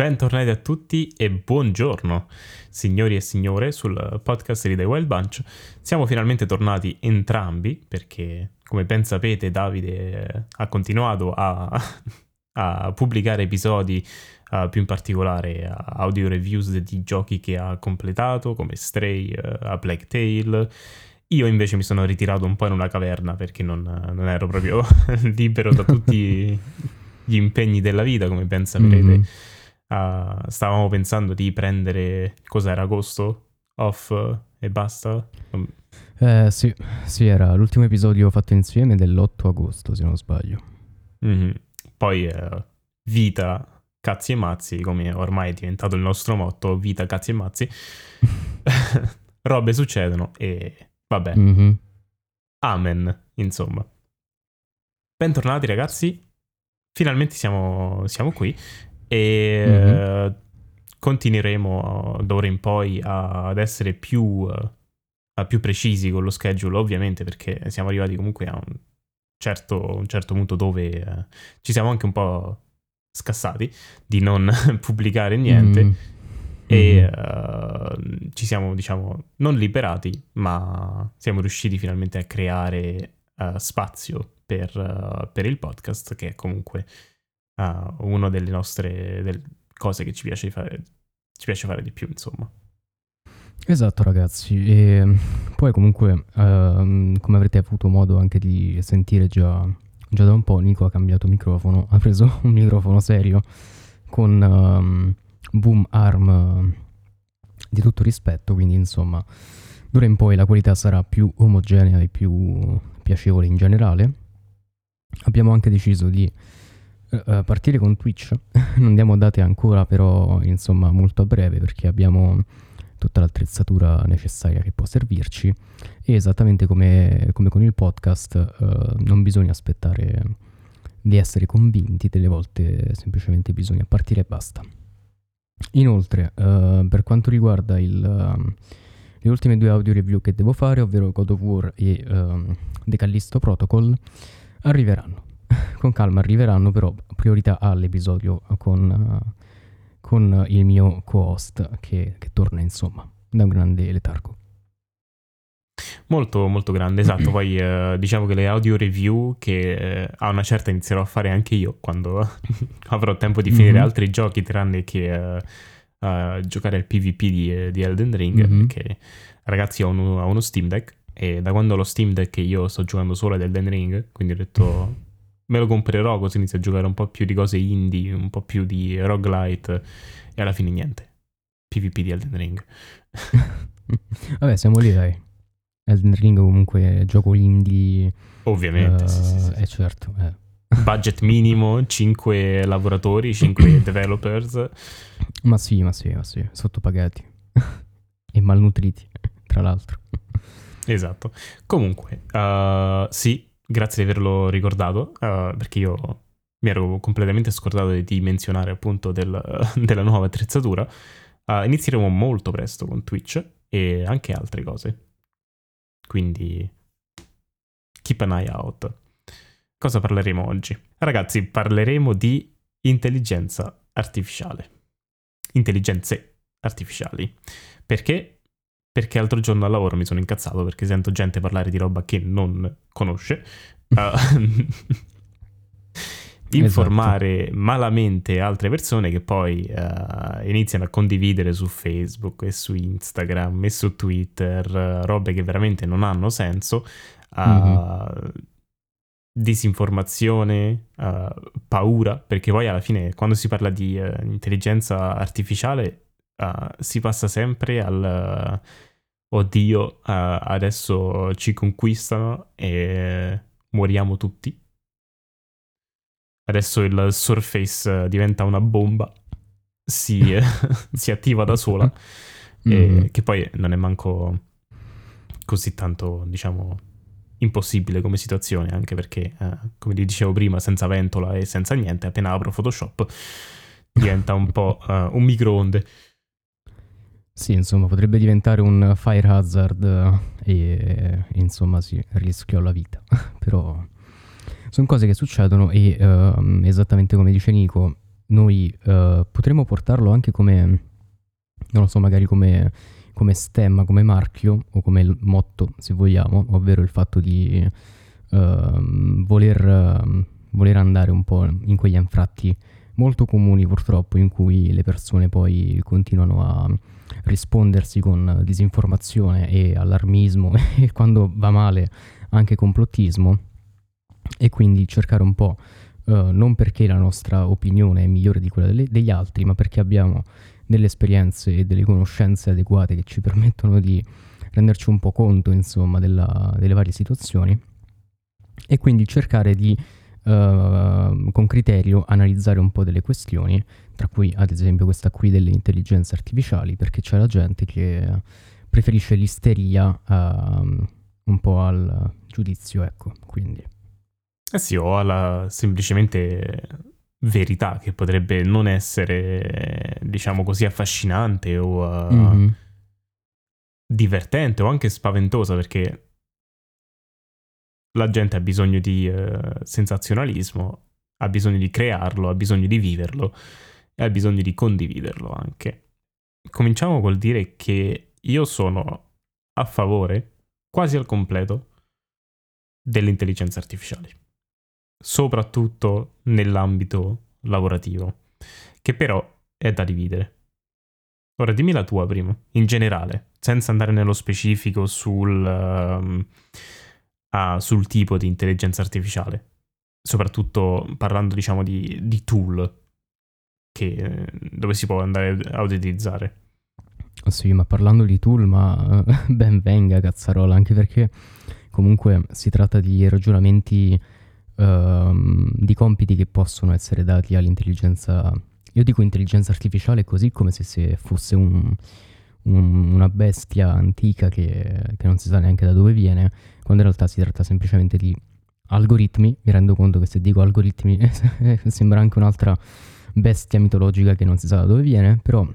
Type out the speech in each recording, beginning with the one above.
Bentornati a tutti e buongiorno, signori e signore, sul podcast di The Wild Bunch. Siamo finalmente tornati entrambi perché, come ben sapete, Davide ha continuato a, a pubblicare episodi, uh, più in particolare audio reviews di giochi che ha completato, come Stray, uh, a Black Tail. Io invece mi sono ritirato un po' in una caverna perché non, non ero proprio libero da tutti gli impegni della vita, come ben saprete. Mm-hmm Uh, stavamo pensando di prendere cos'era agosto off e basta. Eh, sì, sì, era l'ultimo episodio fatto insieme dell'8 agosto, se non sbaglio. Mm-hmm. Poi eh, vita, cazzi e mazzi, come ormai è diventato il nostro motto, vita, cazzi e mazzi. Robe succedono e vabbè. Mm-hmm. Amen, insomma. Bentornati ragazzi, finalmente siamo, siamo qui e mm-hmm. uh, continueremo d'ora in poi a, ad essere più, uh, più, precisi con lo schedule, ovviamente, perché siamo arrivati comunque a un certo, un certo punto dove uh, ci siamo anche un po' scassati di non pubblicare niente. Mm. E mm-hmm. ci siamo, diciamo, non liberati, ma siamo riusciti finalmente a creare spazio per, per il podcast, che è comunque uh, una delle nostre delle cose che ci piace fare, ci piace fare di più, insomma. Esatto ragazzi, e poi comunque uh, come avrete avuto modo anche di sentire già, già, da un po', Nico ha cambiato microfono, ha preso un microfono serio con um, boom arm uh, di tutto rispetto, quindi insomma d'ora in poi la qualità sarà più omogenea e più piacevole in generale. Abbiamo anche deciso di Uh, partire con Twitch, non diamo date ancora, però insomma molto a breve perché abbiamo tutta l'attrezzatura necessaria che può servirci. E esattamente come, come con il podcast uh, non bisogna aspettare di essere convinti, delle volte semplicemente bisogna partire e basta. Inoltre, uh, per quanto riguarda il, le ultime due audio review che devo fare, ovvero God of War e uh, The Callisto Protocol, arriveranno con calma arriveranno, però priorità all'episodio con, uh, con il mio co-host che, che, torna insomma da un grande letargo. Molto molto grande, esatto, poi uh, diciamo che le audio review che uh, a una certa inizierò a fare anche io quando avrò tempo di finire mm-hmm. altri giochi tranne che giocare al PvP di, di Elden Ring, mm-hmm. perché ragazzi ho uno, ho uno Steam Deck e da quando ho lo Steam Deck io sto giocando solo ad Elden Ring, quindi ho detto me lo comprerò così inizio a giocare un po' più di cose indie, un po' più di roguelite e alla fine niente. PvP di Elden Ring. Vabbè, siamo lì, dai. Elden Ring comunque gioco indie. Ovviamente, uh, sì, sì, sì. Eh, certo, eh. Budget minimo, 5 lavoratori, 5 developers. Ma sì, ma sì, ma sì, sottopagati. e malnutriti, tra l'altro. Esatto. Comunque, uh, sì, grazie di averlo ricordato, uh, perché io mi ero completamente scordato di menzionare appunto del, della nuova attrezzatura. Uh, inizieremo molto presto con Twitch e anche altre cose. Quindi keep an eye out. Cosa parleremo oggi? Ragazzi, parleremo di intelligenza artificiale. Intelligenze artificiali. Perché perché l'altro giorno al lavoro mi sono incazzato perché sento gente parlare di roba che non conosce. Uh, informare esatto. malamente altre persone che poi uh, iniziano a condividere su Facebook e su Instagram e su Twitter uh, robe che veramente non hanno senso. Mm-hmm. Disinformazione, paura, perché poi alla fine quando si parla di intelligenza artificiale uh, si passa sempre al uh, oddio, uh, adesso ci conquistano e moriamo tutti. Adesso il Surface diventa una bomba, si, si attiva da sola, e, che poi non è manco così tanto, diciamo, impossibile come situazione, anche perché, eh, come dicevo prima, senza ventola e senza niente, appena apro Photoshop diventa un po' uh, un microonde. Sì, insomma, potrebbe diventare un fire hazard e insomma sì, rischio alla vita. Però sono cose che succedono e uh, esattamente come dice Nico, noi uh, potremmo portarlo anche come, non lo so, magari come, come, stemma, come marchio o come motto, se vogliamo, ovvero il fatto di uh, voler, uh, voler andare un po' in quegli anfratti molto comuni purtroppo in cui le persone poi continuano a rispondersi con disinformazione e allarmismo e quando va male anche complottismo. E quindi cercare un po' uh, non perché la nostra opinione è migliore di quella delle, degli altri ma perché abbiamo delle esperienze e delle conoscenze adeguate che ci permettono di renderci un po' conto insomma della, delle varie situazioni. E quindi cercare di uh, con criterio analizzare un po' delle questioni tra cui ad esempio questa qui delle intelligenze artificiali, perché c'è la gente che preferisce l'isteria uh, un po' al giudizio, ecco, quindi. Eh sì, o alla semplicemente verità che potrebbe non essere, diciamo così, affascinante o uh, mm-hmm. divertente o anche spaventosa perché la gente ha bisogno di uh, sensazionalismo, ha bisogno di crearlo, ha bisogno di viverlo e hai bisogno di condividerlo anche. Cominciamo col dire che io sono a favore, quasi al completo, delle intelligenze artificiali, soprattutto nell'ambito lavorativo, che però è da dividere. Ora dimmi la tua prima, in generale, senza andare nello specifico sul, uh, uh, sul tipo di intelligenza artificiale, soprattutto parlando diciamo di, di tool che, dove si può andare a utilizzare. Sì, ma parlando di tool, ma ben venga cazzarola, anche perché comunque si tratta di ragionamenti, uh, di compiti che possono essere dati all'intelligenza, io dico intelligenza artificiale così come se fosse un, un, una bestia antica che, che non si sa neanche da dove viene, quando in realtà si tratta semplicemente di algoritmi, mi rendo conto che se dico algoritmi sembra anche un'altra bestia mitologica che non si sa da dove viene, però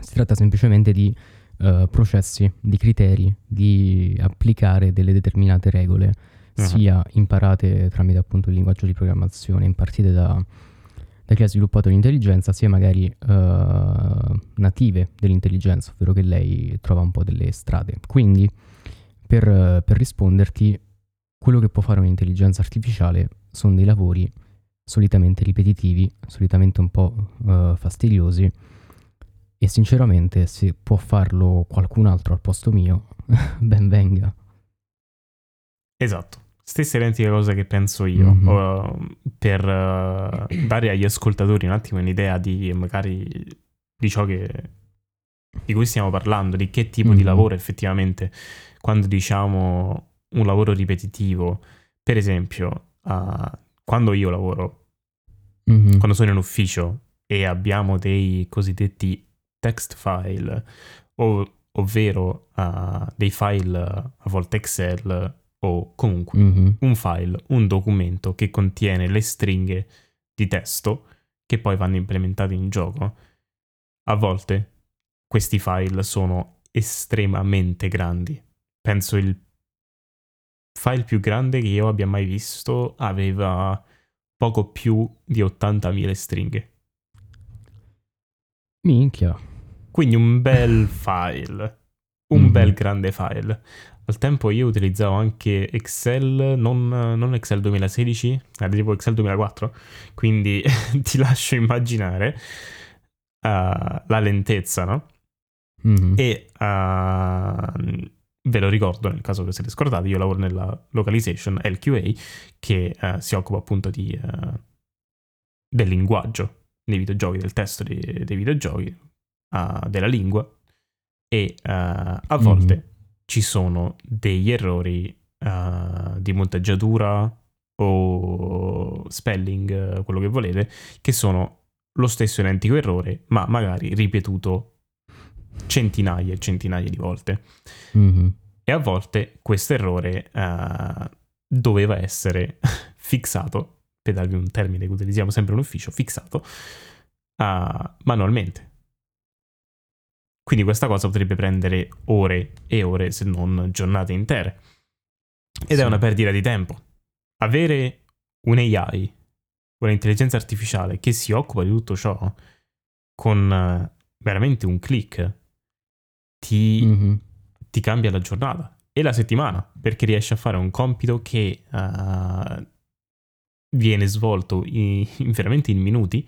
si tratta semplicemente di uh, processi, di criteri, di applicare delle determinate regole, uh-huh. sia imparate tramite appunto il linguaggio di programmazione, impartite da, da chi ha sviluppato l'intelligenza, sia magari uh, native dell'intelligenza, ovvero che lei trova un po' delle strade. Quindi, per, per risponderti, quello che può fare un'intelligenza artificiale sono dei lavori solitamente ripetitivi, solitamente un po' uh, fastidiosi e sinceramente se può farlo qualcun altro al posto mio, ben venga. Esatto, stessa identica cosa che penso io, mm-hmm. uh, per uh, dare agli ascoltatori un attimo un'idea di magari di ciò che di cui stiamo parlando, di che tipo mm-hmm. di lavoro effettivamente quando diciamo un lavoro ripetitivo, per esempio, uh, quando io lavoro, mm-hmm. quando sono in ufficio e abbiamo dei cosiddetti text file, ov- ovvero uh, dei file a volte Excel o comunque mm-hmm. un file, un documento che contiene le stringhe di testo che poi vanno implementate in gioco. A volte questi file sono estremamente grandi. Penso il file più grande che io abbia mai visto aveva poco più di 80.000 stringhe. Minchia. Quindi un bel file, un mm-hmm. bel grande file. Al tempo io utilizzavo anche Excel, non, non Excel 2016, era tipo Excel 2004, quindi ti lascio immaginare uh, la lentezza, no? Mm-hmm. E uh, ve lo ricordo nel caso che siete scordati, io lavoro nella localization LQA che uh, si occupa appunto di, uh, del linguaggio nei videogiochi, del testo dei, dei videogiochi, uh, della lingua e a volte mm-hmm. Ci sono degli errori di monteggiatura o spelling, quello che volete, che sono lo stesso identico errore, ma magari ripetuto centinaia e centinaia di volte. Mm-hmm. E a volte questo errore uh, doveva essere fissato, per darvi un termine che utilizziamo sempre in ufficio, fissato uh, manualmente. Quindi questa cosa potrebbe prendere ore e ore, se non giornate intere. Ed sì. è una perdita di tempo. Avere un AI un'intelligenza artificiale che si occupa di tutto ciò con eh, veramente un click ti, mm-hmm. ti cambia la giornata e la settimana perché riesci a fare un compito che uh, viene svolto in, veramente in minuti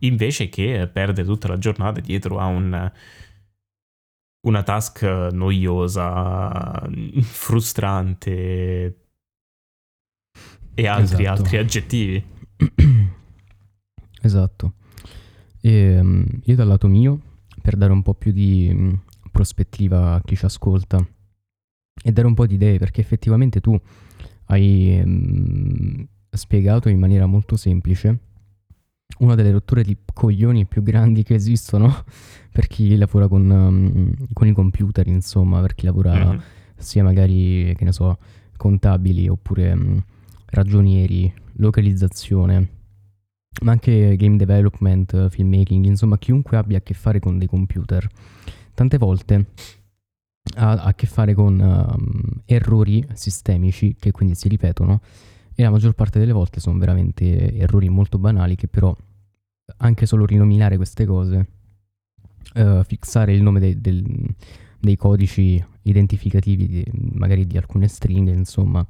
invece che perdere tutta la giornata dietro a un, una task noiosa, frustrante e altri, esatto. altri aggettivi. Esatto. E, um, io dal lato mio, per dare un po' più di um, prospettiva a chi ci ascolta e dare un po' di idee, perché effettivamente tu hai um, spiegato in maniera molto semplice una delle rotture di coglioni più grandi che esistono per chi lavora con, um, con i computer, insomma, per chi lavora mm-hmm. sia magari, che ne so, contabili oppure um, ragionieri, localizzazione, ma anche game development, filmmaking, insomma, chiunque abbia a che fare con dei computer, tante volte ha a che fare con um, errori sistemici che quindi si ripetono e la maggior parte delle volte sono veramente errori molto banali che però anche solo rinominare queste cose, uh, fissare il nome dei, del, dei codici identificativi di, magari di alcune stringhe, insomma,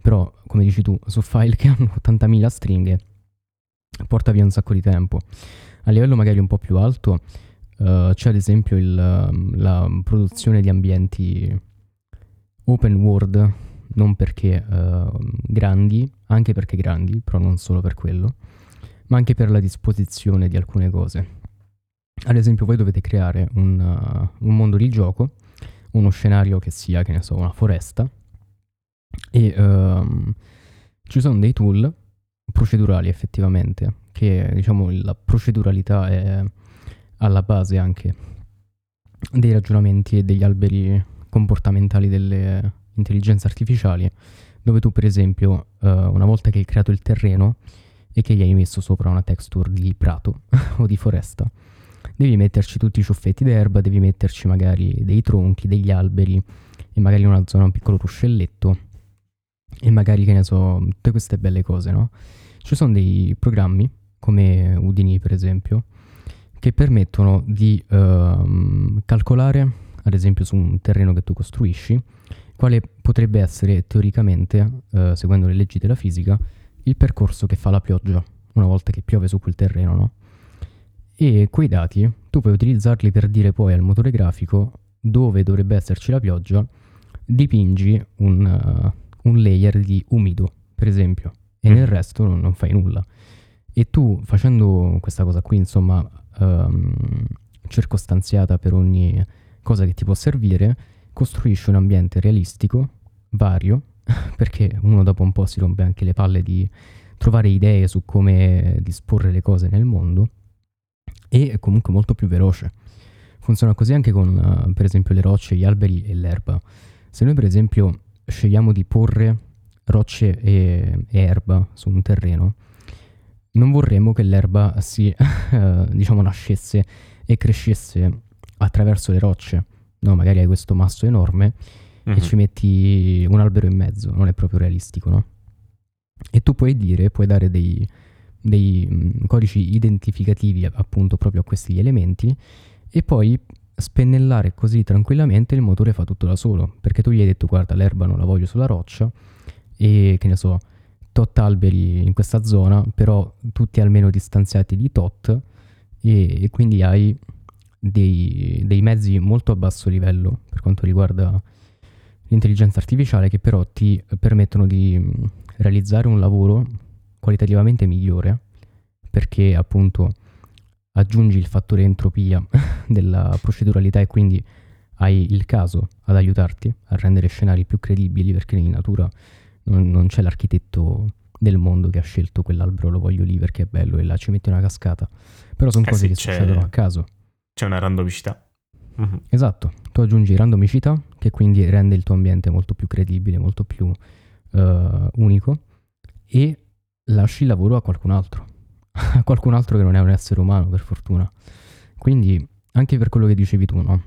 però come dici tu, su file che hanno 80.000 stringhe porta via un sacco di tempo. A livello magari un po' più alto uh, c'è ad esempio il, la produzione di ambienti open world non perché uh, grandi, anche perché grandi, però non solo per quello, ma anche per la disposizione di alcune cose. Ad esempio, voi dovete creare un, uh, un mondo di gioco, uno scenario che sia, che ne so, una foresta, e um, ci sono dei tool procedurali effettivamente, che diciamo la proceduralità è alla base anche dei ragionamenti e degli alberi comportamentali delle, intelligenze artificiali, dove tu per esempio uh, una volta che hai creato il terreno e che gli hai messo sopra una texture di prato o di foresta, devi metterci tutti i ciuffetti d'erba, devi metterci magari dei tronchi, degli alberi e magari una zona, un piccolo ruscelletto e magari che ne so, tutte queste belle cose, no? Ci sono dei programmi come Udini per esempio che permettono di uh, calcolare ad esempio su un terreno che tu costruisci quale potrebbe essere teoricamente, eh, seguendo le leggi della fisica, il percorso che fa la pioggia una volta che piove su quel terreno, no? E quei dati tu puoi utilizzarli per dire poi al motore grafico dove dovrebbe esserci la pioggia, dipingi un, uh, un layer di umido, per esempio, e nel mm. resto non, non, fai nulla. E tu facendo questa cosa qui, insomma, um, circostanziata per ogni cosa che ti può servire, costruisce un ambiente realistico, vario, perché uno dopo un po' si rompe anche le palle di trovare idee su come disporre le cose nel mondo e è comunque molto più veloce. Funziona così anche con, uh, per esempio, le rocce, gli alberi e l'erba. Se noi, per esempio, scegliamo di porre rocce e, e erba su un terreno, non vorremmo che l'erba si, uh, diciamo, nascesse e crescesse attraverso le rocce no? Magari hai questo masso enorme mm-hmm. e mhm. ci metti un albero in mezzo, non è proprio realistico, no? E tu puoi dire, puoi dare dei, dei mh, codici identificativi appunto proprio a questi elementi e poi spennellare così tranquillamente il motore fa tutto da solo, perché tu gli hai detto guarda l'erba non la voglio sulla roccia e che ne so, tot alberi in questa zona, però tutti almeno distanziati di tot e, e quindi hai dei, dei, mezzi molto a basso livello per quanto riguarda l'intelligenza artificiale che però ti permettono di mm, realizzare un lavoro qualitativamente migliore perché appunto aggiungi il fattore entropia della proceduralità e quindi hai il caso ad aiutarti a rendere scenari più credibili perché in natura non, non c'è l'architetto del mondo che ha scelto quell'albero lo voglio lì perché è bello e là ci mette una cascata. Però sono eh cose sì, che succedono a caso c'è una randomicità. Mm-hmm. Esatto, tu aggiungi randomicità che quindi rende il tuo ambiente molto più credibile, molto più uh, unico e lasci il lavoro a qualcun altro, a qualcun altro che non è un essere umano per fortuna. Quindi anche per quello che dicevi tu, no?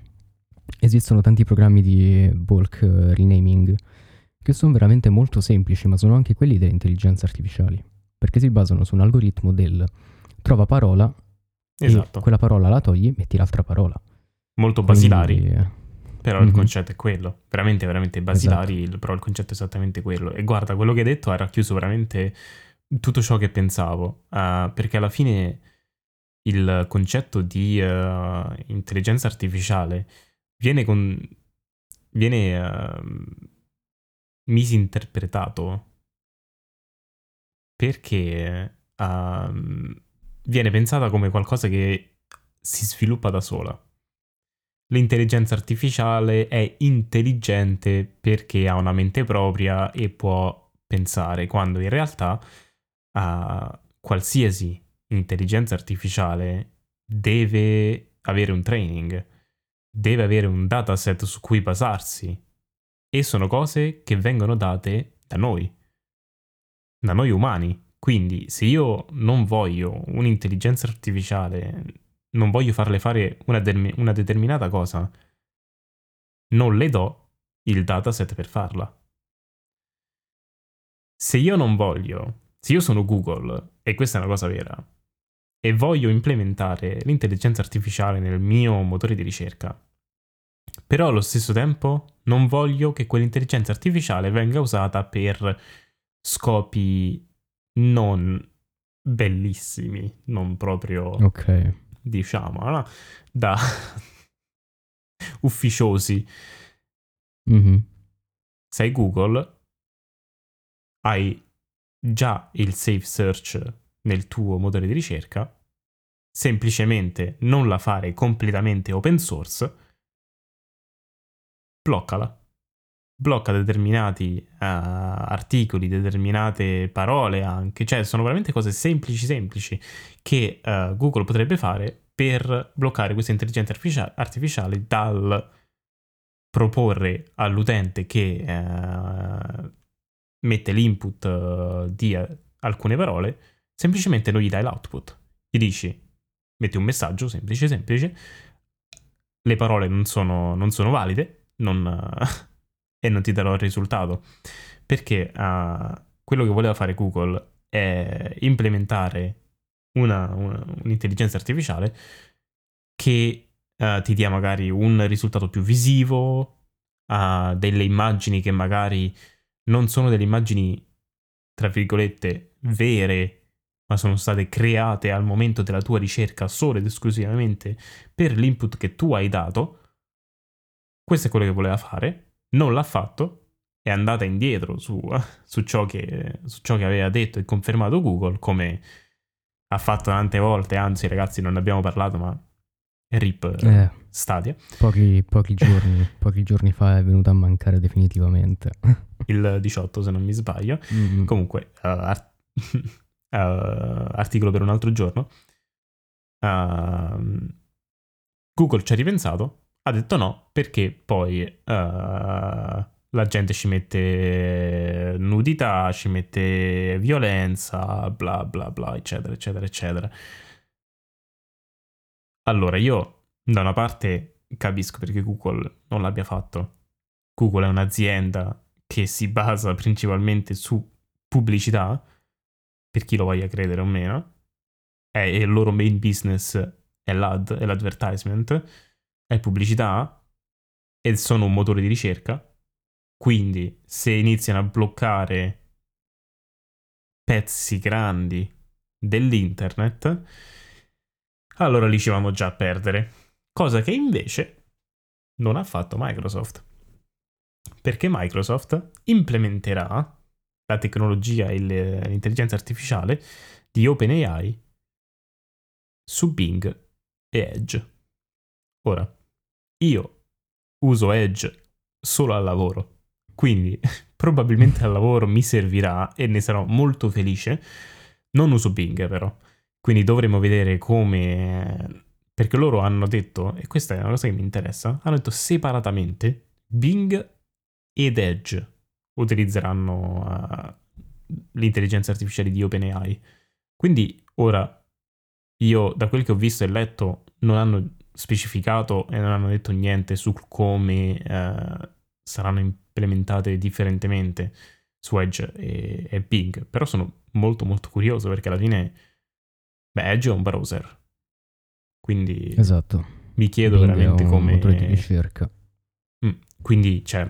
Esistono tanti programmi di bulk renaming che sono veramente molto semplici, ma sono anche quelli delle intelligenze artificiali. perché si basano su un algoritmo del trova parola esatto. quella parola la togli, metti l'altra parola. Molto basilari. Quindi, però mm-hmm. il mhm. concetto è quello, veramente, veramente basilari, esatto. però il concetto è esattamente quello. E guarda, quello che hai detto ha racchiuso veramente tutto ciò che pensavo, uh, perché alla fine il concetto di uh, intelligenza artificiale viene, con, viene uh, misinterpretato perché uh, viene pensata come qualcosa che si sviluppa da sola. L'intelligenza artificiale è intelligente perché ha una mente propria e può pensare, quando in realtà uh, qualsiasi intelligenza artificiale deve avere un training, deve avere un dataset su cui basarsi e sono cose che vengono date da noi, da noi umani. Quindi se io non voglio un'intelligenza artificiale, non voglio farle fare una, de- una determinata cosa, non le do il dataset per farla. Se io non voglio, se io sono Google, e questa è una cosa vera, e voglio implementare l'intelligenza artificiale nel mio motore di ricerca, però allo stesso tempo non voglio che quell'intelligenza artificiale venga usata per scopi non bellissimi, non proprio, ok diciamo, no? da ufficiosi. Mm-hmm. Sei Google, hai già il safe search nel tuo motore di ricerca, semplicemente non la fare completamente open source, bloccala. Blocca determinati uh, articoli, determinate parole anche, cioè sono veramente cose semplici semplici che uh, Google potrebbe fare per bloccare questa intelligenza artificia- artificiale dal proporre all'utente che uh, mette l'input di alcune parole semplicemente non gli dai l'output. Gli dici, metti un messaggio semplice, semplice, le parole non sono, non sono valide non, e non ti darò il risultato. Perché uh, quello che voleva fare Google è implementare una, una, un'intelligenza artificiale che uh, ti dia magari un risultato più visivo, uh, delle immagini che magari non sono delle immagini, tra virgolette, vere ma sono state create al momento della tua ricerca solo ed esclusivamente per l'input che tu hai dato, questo è quello che voleva fare, non l'ha fatto, è andata indietro su, su, ciò, che, su ciò che aveva detto e confermato Google, come ha fatto tante volte, anzi ragazzi non ne abbiamo parlato, ma RIP eh, Stadia. Pochi, pochi, giorni, pochi giorni fa è venuta a mancare definitivamente. Il 18 se non mi sbaglio. Mm-hmm. Comunque, uh, art- uh, articolo per un altro giorno, uh, Google ci ha ripensato, ha detto no perché poi uh, la gente ci mette nudità, ci mette violenza, bla bla bla, eccetera, eccetera, eccetera. Allora, io da una parte capisco perché Google non l'abbia fatto. Google è un'azienda che si basa principalmente su pubblicità per chi lo voglia credere o meno, è, il loro main business è l'ad, è l'advertisement, è pubblicità e sono un motore di ricerca. Quindi se iniziano a bloccare pezzi grandi dell'internet, allora lì ci vanno già a perdere. Cosa che invece non ha fatto Microsoft. Perché Microsoft implementerà la tecnologia e l'intelligenza artificiale di OpenAI su Bing e Edge. Ora, io uso Edge solo al lavoro, quindi probabilmente al lavoro mi servirà e ne sarò molto felice. Non uso Bing però, quindi dovremo vedere come... Perché loro hanno detto, e questa è una cosa che mi interessa, hanno detto separatamente Bing ed Edge utilizzeranno uh, l'intelligenza artificiale di OpenAI. Quindi ora io da quel che ho visto e letto non hanno specificato e non hanno detto niente su come uh, saranno implementate differentemente su Edge e, e Bing, però sono molto molto curioso perché alla fine, beh, Edge è un browser, quindi esatto. mi chiedo Bing veramente come... motore di ricerca. Mm, quindi, cioè,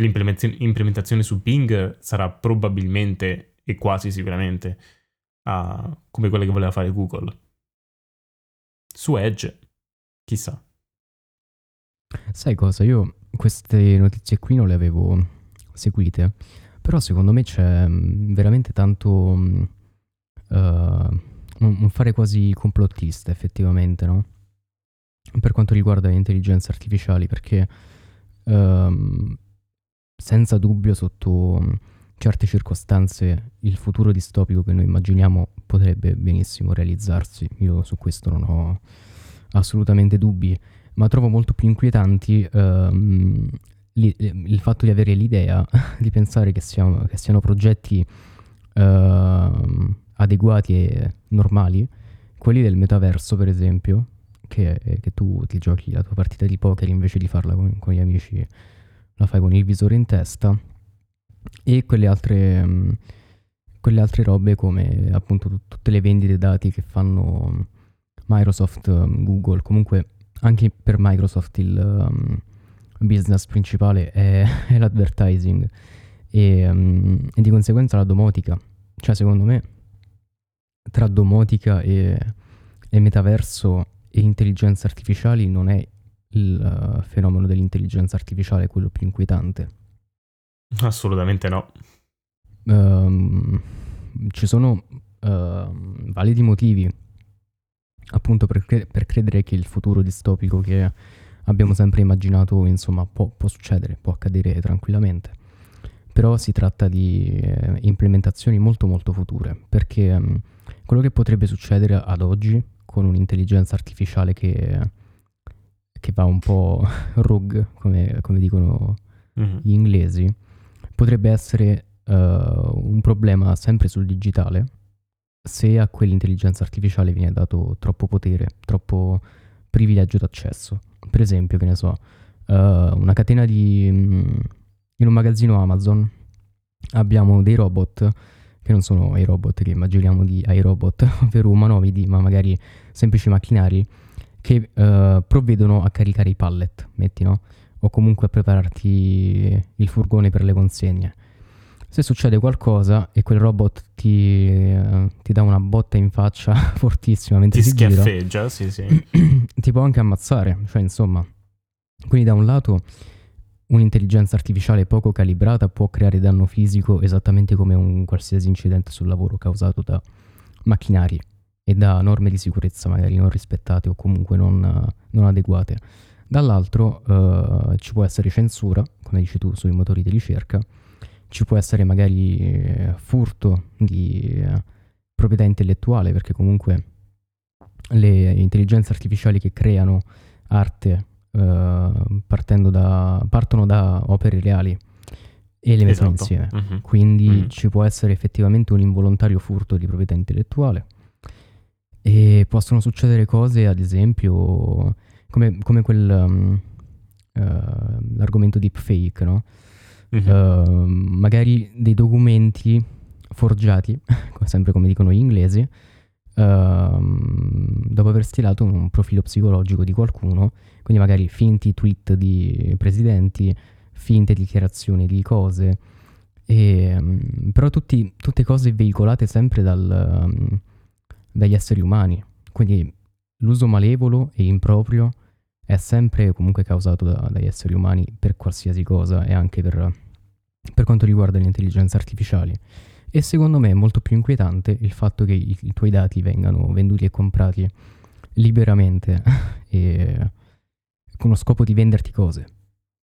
l'implementazione su Bing sarà probabilmente e quasi sicuramente uh, come quelle che voleva fare Google. Su Edge, chissà. Sai cosa? Io queste notizie qui non le avevo seguite, però secondo me c'è mm, veramente tanto uh, un fare quasi complottista effettivamente, no? Per quanto riguarda le intelligenze artificiali, perché um, senza dubbio sotto mm, certe circostanze il futuro distopico che noi immaginiamo potrebbe benissimo realizzarsi. Io su questo non ho assolutamente dubbi, ma trovo molto più inquietanti um, li, il fatto di avere l'idea di pensare che, siamo, che siano progetti uh, adeguati e normali, quelli del metaverso per esempio, che, che, tu ti giochi la tua partita di poker invece di farla con, con gli amici, la fai con il visore in testa, e quelle altre... Um, quelle altre robe come appunto t- tutte le vendite dati che fanno Microsoft, Google, comunque anche per Microsoft il um, business principale è, è l'advertising e, um, e, di conseguenza la domotica. Cioè secondo me tra domotica e, e metaverso e intelligenze artificiali non è il uh, fenomeno dell'intelligenza artificiale quello più inquietante. Assolutamente no. Um, ci sono uh, validi motivi appunto per, cre- per, credere che il futuro distopico che abbiamo sempre immaginato insomma può, può succedere, può accadere tranquillamente. Però si tratta di eh, implementazioni molto molto future perché um, quello che potrebbe succedere ad oggi con un'intelligenza artificiale che, che va un po' rogue come, come dicono mm-hmm. gli inglesi potrebbe essere uh, un problema sempre sul digitale se a quell'intelligenza artificiale viene dato troppo potere, troppo privilegio d'accesso. Per esempio, che ne so, uh, una catena di... Um, in un magazzino Amazon abbiamo dei robot che non sono i robot che immaginiamo di iRobot, ovvero umanoidi, ma magari semplici macchinari, che uh, provvedono a caricare i pallet, metti no? O comunque a prepararti il furgone per le consegne se succede qualcosa e quel robot ti, eh, ti dà una botta in faccia fortissima mentre ti si schiaffeggia, sì, sì. ti può anche ammazzare, cioè insomma. Quindi da un lato un'intelligenza artificiale poco calibrata può creare danno fisico esattamente come un qualsiasi incidente sul lavoro causato da macchinari e da norme di sicurezza magari non rispettate o comunque non, non adeguate. Dall'altro uh, ci può essere censura, come dici tu, sui motori di ricerca ci può essere magari eh, furto di eh, proprietà intellettuale, perché comunque le intelligenze artificiali che creano arte eh, da, partono da opere reali e le mettono esatto. insieme. Mm-hmm. Quindi mm-hmm. ci può essere effettivamente un involontario furto di proprietà intellettuale. E possono succedere cose, ad esempio, come, come quel, um, uh, l'argomento deepfake, no? Mm-hmm. uh, magari dei documenti forgiati, sempre come dicono gli inglesi, uh, dopo aver stilato un profilo psicologico di qualcuno, quindi magari finti tweet di presidenti, finte dichiarazioni di cose, e, um, però tutti, tutte cose veicolate sempre dal, um, dagli esseri umani, quindi l'uso malevolo e improprio è sempre comunque causato da, dagli esseri umani per qualsiasi cosa e anche per per quanto riguarda le intelligenze artificiali. E secondo me è molto più inquietante il fatto che i, i tuoi dati vengano venduti e comprati liberamente e con lo scopo di venderti cose.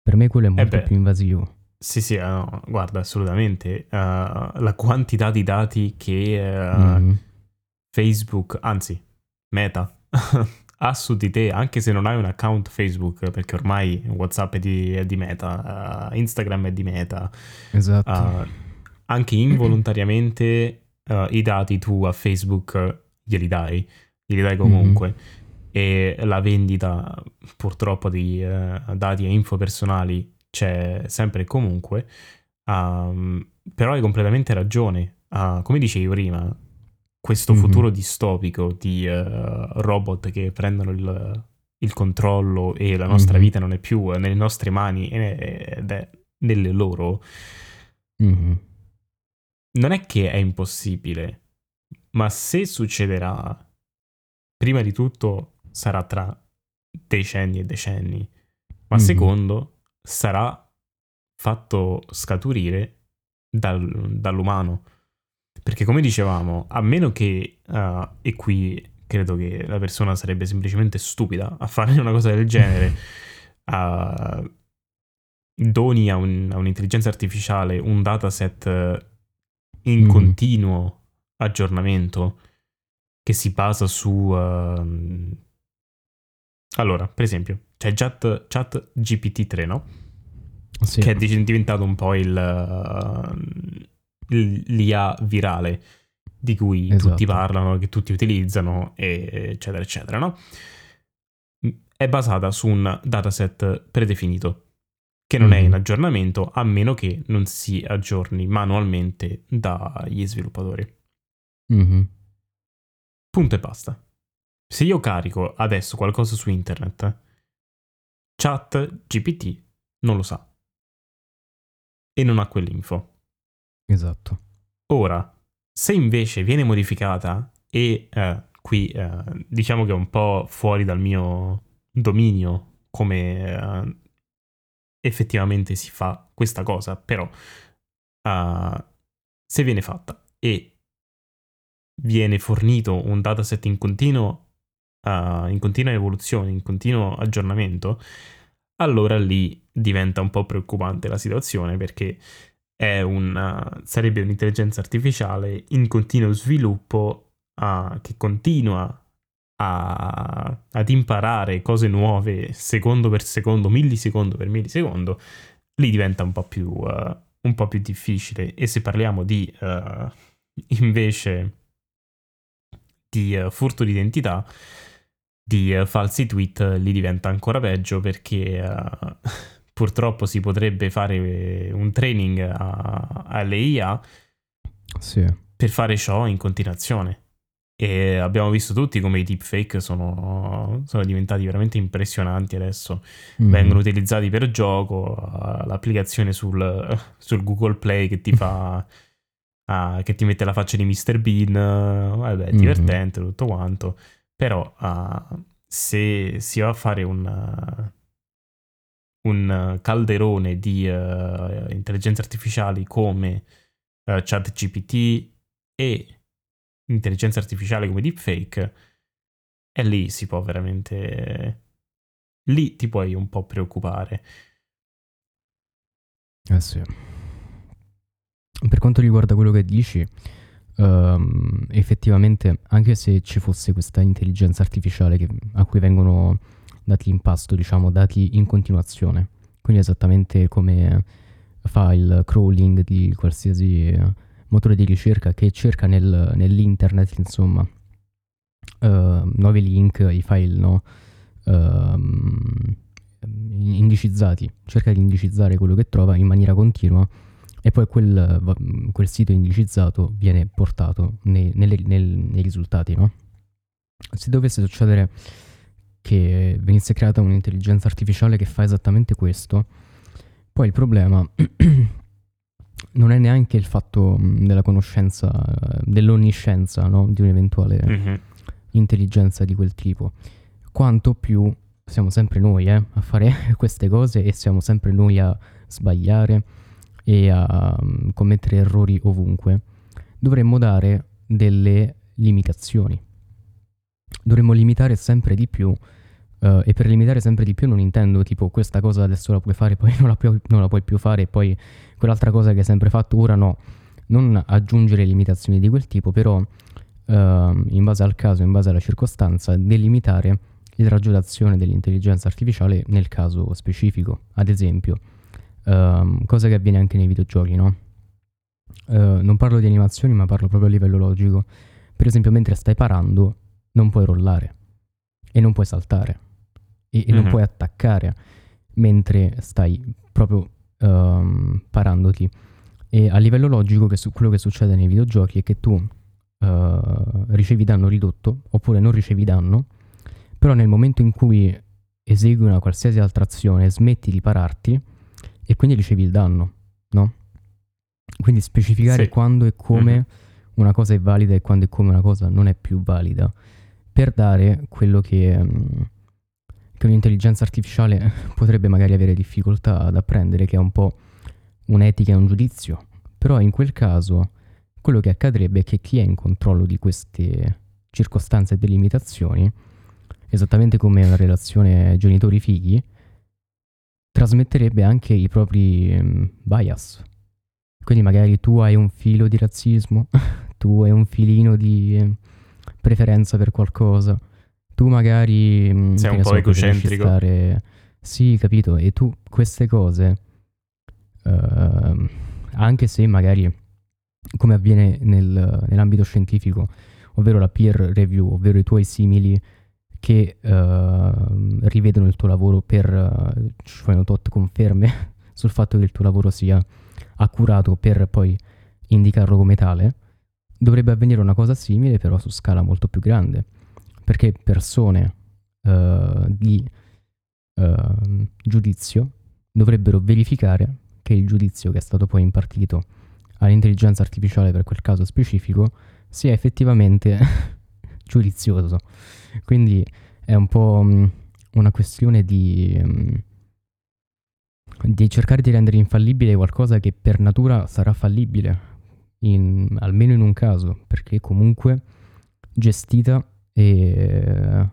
Per me quello è molto eh più invasivo. Sì, sì, uh, guarda, assolutamente. Uh, la quantità di dati che uh, mm. Facebook, anzi, Meta, ha su di te, anche se non hai un account Facebook, perché ormai WhatsApp è di, è di Meta, uh, Instagram è di Meta. Esatto. Uh, anche involontariamente uh, i dati tu a Facebook glieli dai, glieli dai comunque. Mm-hmm. E la vendita purtroppo di dati e info personali c'è sempre e comunque. Um, però hai completamente ragione. Uh, come dicevi prima, questo mm-hmm. futuro distopico di uh, robot che prendono il, il, controllo e la nostra mm-hmm. vita non è più nelle nostre mani ed è nelle loro, mm-hmm. non è che è impossibile, ma se succederà, prima di tutto sarà tra decenni e decenni, ma mm-hmm. secondo sarà fatto scaturire dal, dall'umano. Perché come dicevamo, a meno che, uh, e qui credo che la persona sarebbe semplicemente stupida a fare una cosa del genere, uh, doni a, un, a, un'intelligenza artificiale un dataset in mm. continuo aggiornamento che si basa su... Uh, allora, per esempio, c'è chat, chat GPT-3, no? Sì. Che è diventato un po' il, uh, l'IA virale di cui esatto. tutti parlano, che tutti utilizzano, eccetera, eccetera, no? È basata su un dataset predefinito che non mm. è in aggiornamento a meno che non si aggiorni manualmente dagli sviluppatori. Mm-hmm. Punto e basta. Se io carico adesso qualcosa su internet, chat GPT non lo sa e non ha quell'info. Esatto. Ora, se invece viene modificata e eh, qui eh, diciamo che è un po' fuori dal mio dominio come eh, effettivamente si fa questa cosa, però uh, se viene fatta e viene fornito un dataset in continuo, uh, in continua evoluzione, in continuo aggiornamento, allora lì diventa un po' preoccupante la situazione perché una, sarebbe un'intelligenza artificiale in continuo sviluppo uh, che continua a, ad imparare cose nuove secondo per secondo, millisecondo per millisecondo, lì diventa un po' più, uh, un po più difficile. E se parliamo di uh, invece di uh, furto d'identità, di falsi tweet, lì diventa ancora peggio perché purtroppo si potrebbe fare un training a, alle IA sì. per fare ciò in continuazione. E abbiamo visto tutti come i deepfake sono, sono diventati veramente impressionanti adesso. Mm. Vengono utilizzati per gioco, l'applicazione sul, sul Google Play che ti fa... Uh, che ti mette la faccia di Mr. Bean, uh, vabbè, è divertente mm-hmm. tutto quanto, però uh, se si va a fare un, un calderone di uh, intelligenze artificiali come uh, ChatGPT e intelligenza artificiale come deepfake, e lì si può veramente... lì ti puoi un po' preoccupare. Eh sì. Per quanto riguarda quello che dici, um, effettivamente, anche se ci fosse questa intelligenza artificiale che, a cui vengono dati in pasto, diciamo, dati in continuazione, quindi esattamente come fa il crawling di qualsiasi motore di ricerca che cerca nel, nell'internet, insomma, uh, nuovi link, i file, no? Uh, indicizzati, cerca di indicizzare quello che trova in maniera continua e poi quel, quel sito indicizzato viene portato nei, nelle, nel, nei risultati, no? Se dovesse succedere che venisse creata un'intelligenza artificiale che fa esattamente questo, poi il problema non è neanche il fatto della conoscenza, dell'onniscienza no? di un'eventuale mm-hmm. intelligenza di quel tipo, quanto più siamo sempre noi eh, a fare queste cose e siamo sempre noi a sbagliare e a um, commettere errori ovunque, dovremmo dare delle limitazioni. Dovremmo limitare sempre di più Uh, e per limitare sempre di più non intendo tipo questa cosa adesso la puoi fare, poi non la, pu- non la puoi più fare, e poi quell'altra cosa che hai sempre fatto, ora no. Non aggiungere limitazioni di quel tipo, però uh, in base al caso, in base alla circostanza, delimitare il raggio d'azione dell'intelligenza artificiale nel caso specifico. Ad esempio, uh, cosa che avviene anche nei videogiochi, no? Uh, non parlo di animazioni, ma parlo proprio a livello logico. Per esempio, mentre stai parando, non puoi rollare e non puoi saltare e, mm-hmm. non mhm. puoi attaccare mentre stai proprio um, parandoti. E a livello logico che su- quello che succede nei videogiochi è che tu uh, ricevi danno ridotto oppure non ricevi danno, però nel momento in cui esegui una qualsiasi altra azione smetti di pararti e quindi ricevi il danno, no? Quindi specificare sì. quando e come mm-hmm. una cosa è valida e quando e come una cosa non è più valida per dare quello che, mm, che un'intelligenza artificiale potrebbe magari avere difficoltà ad apprendere, che è un po' un'etica e un giudizio. Però in quel caso quello che accadrebbe è che chi è in controllo di queste circostanze e delimitazioni, esattamente come una relazione genitori-figli, trasmetterebbe anche i propri um, bias. Quindi magari tu hai un filo di razzismo, tu hai un filino di preferenza per qualcosa, tu magari... Um, Sei un po' so, egocentrico. Stare... Sì, capito, e tu queste cose, uh, anche se magari come avviene nel, nell'ambito scientifico, ovvero la peer review, ovvero i tuoi simili che uh, rivedono il tuo lavoro per uh, ci fanno tot conferme sul fatto che il tuo lavoro sia accurato per poi indicarlo come tale, dovrebbe avvenire una cosa simile però su scala molto più grande, perché persone uh, di uh, giudizio dovrebbero verificare che il giudizio che è stato poi impartito all'intelligenza artificiale per quel caso specifico sia effettivamente giudizioso. Quindi è un po' um, una questione di, um, di cercare di rendere infallibile qualcosa che per natura sarà fallibile, in, almeno in un caso, perché comunque gestita e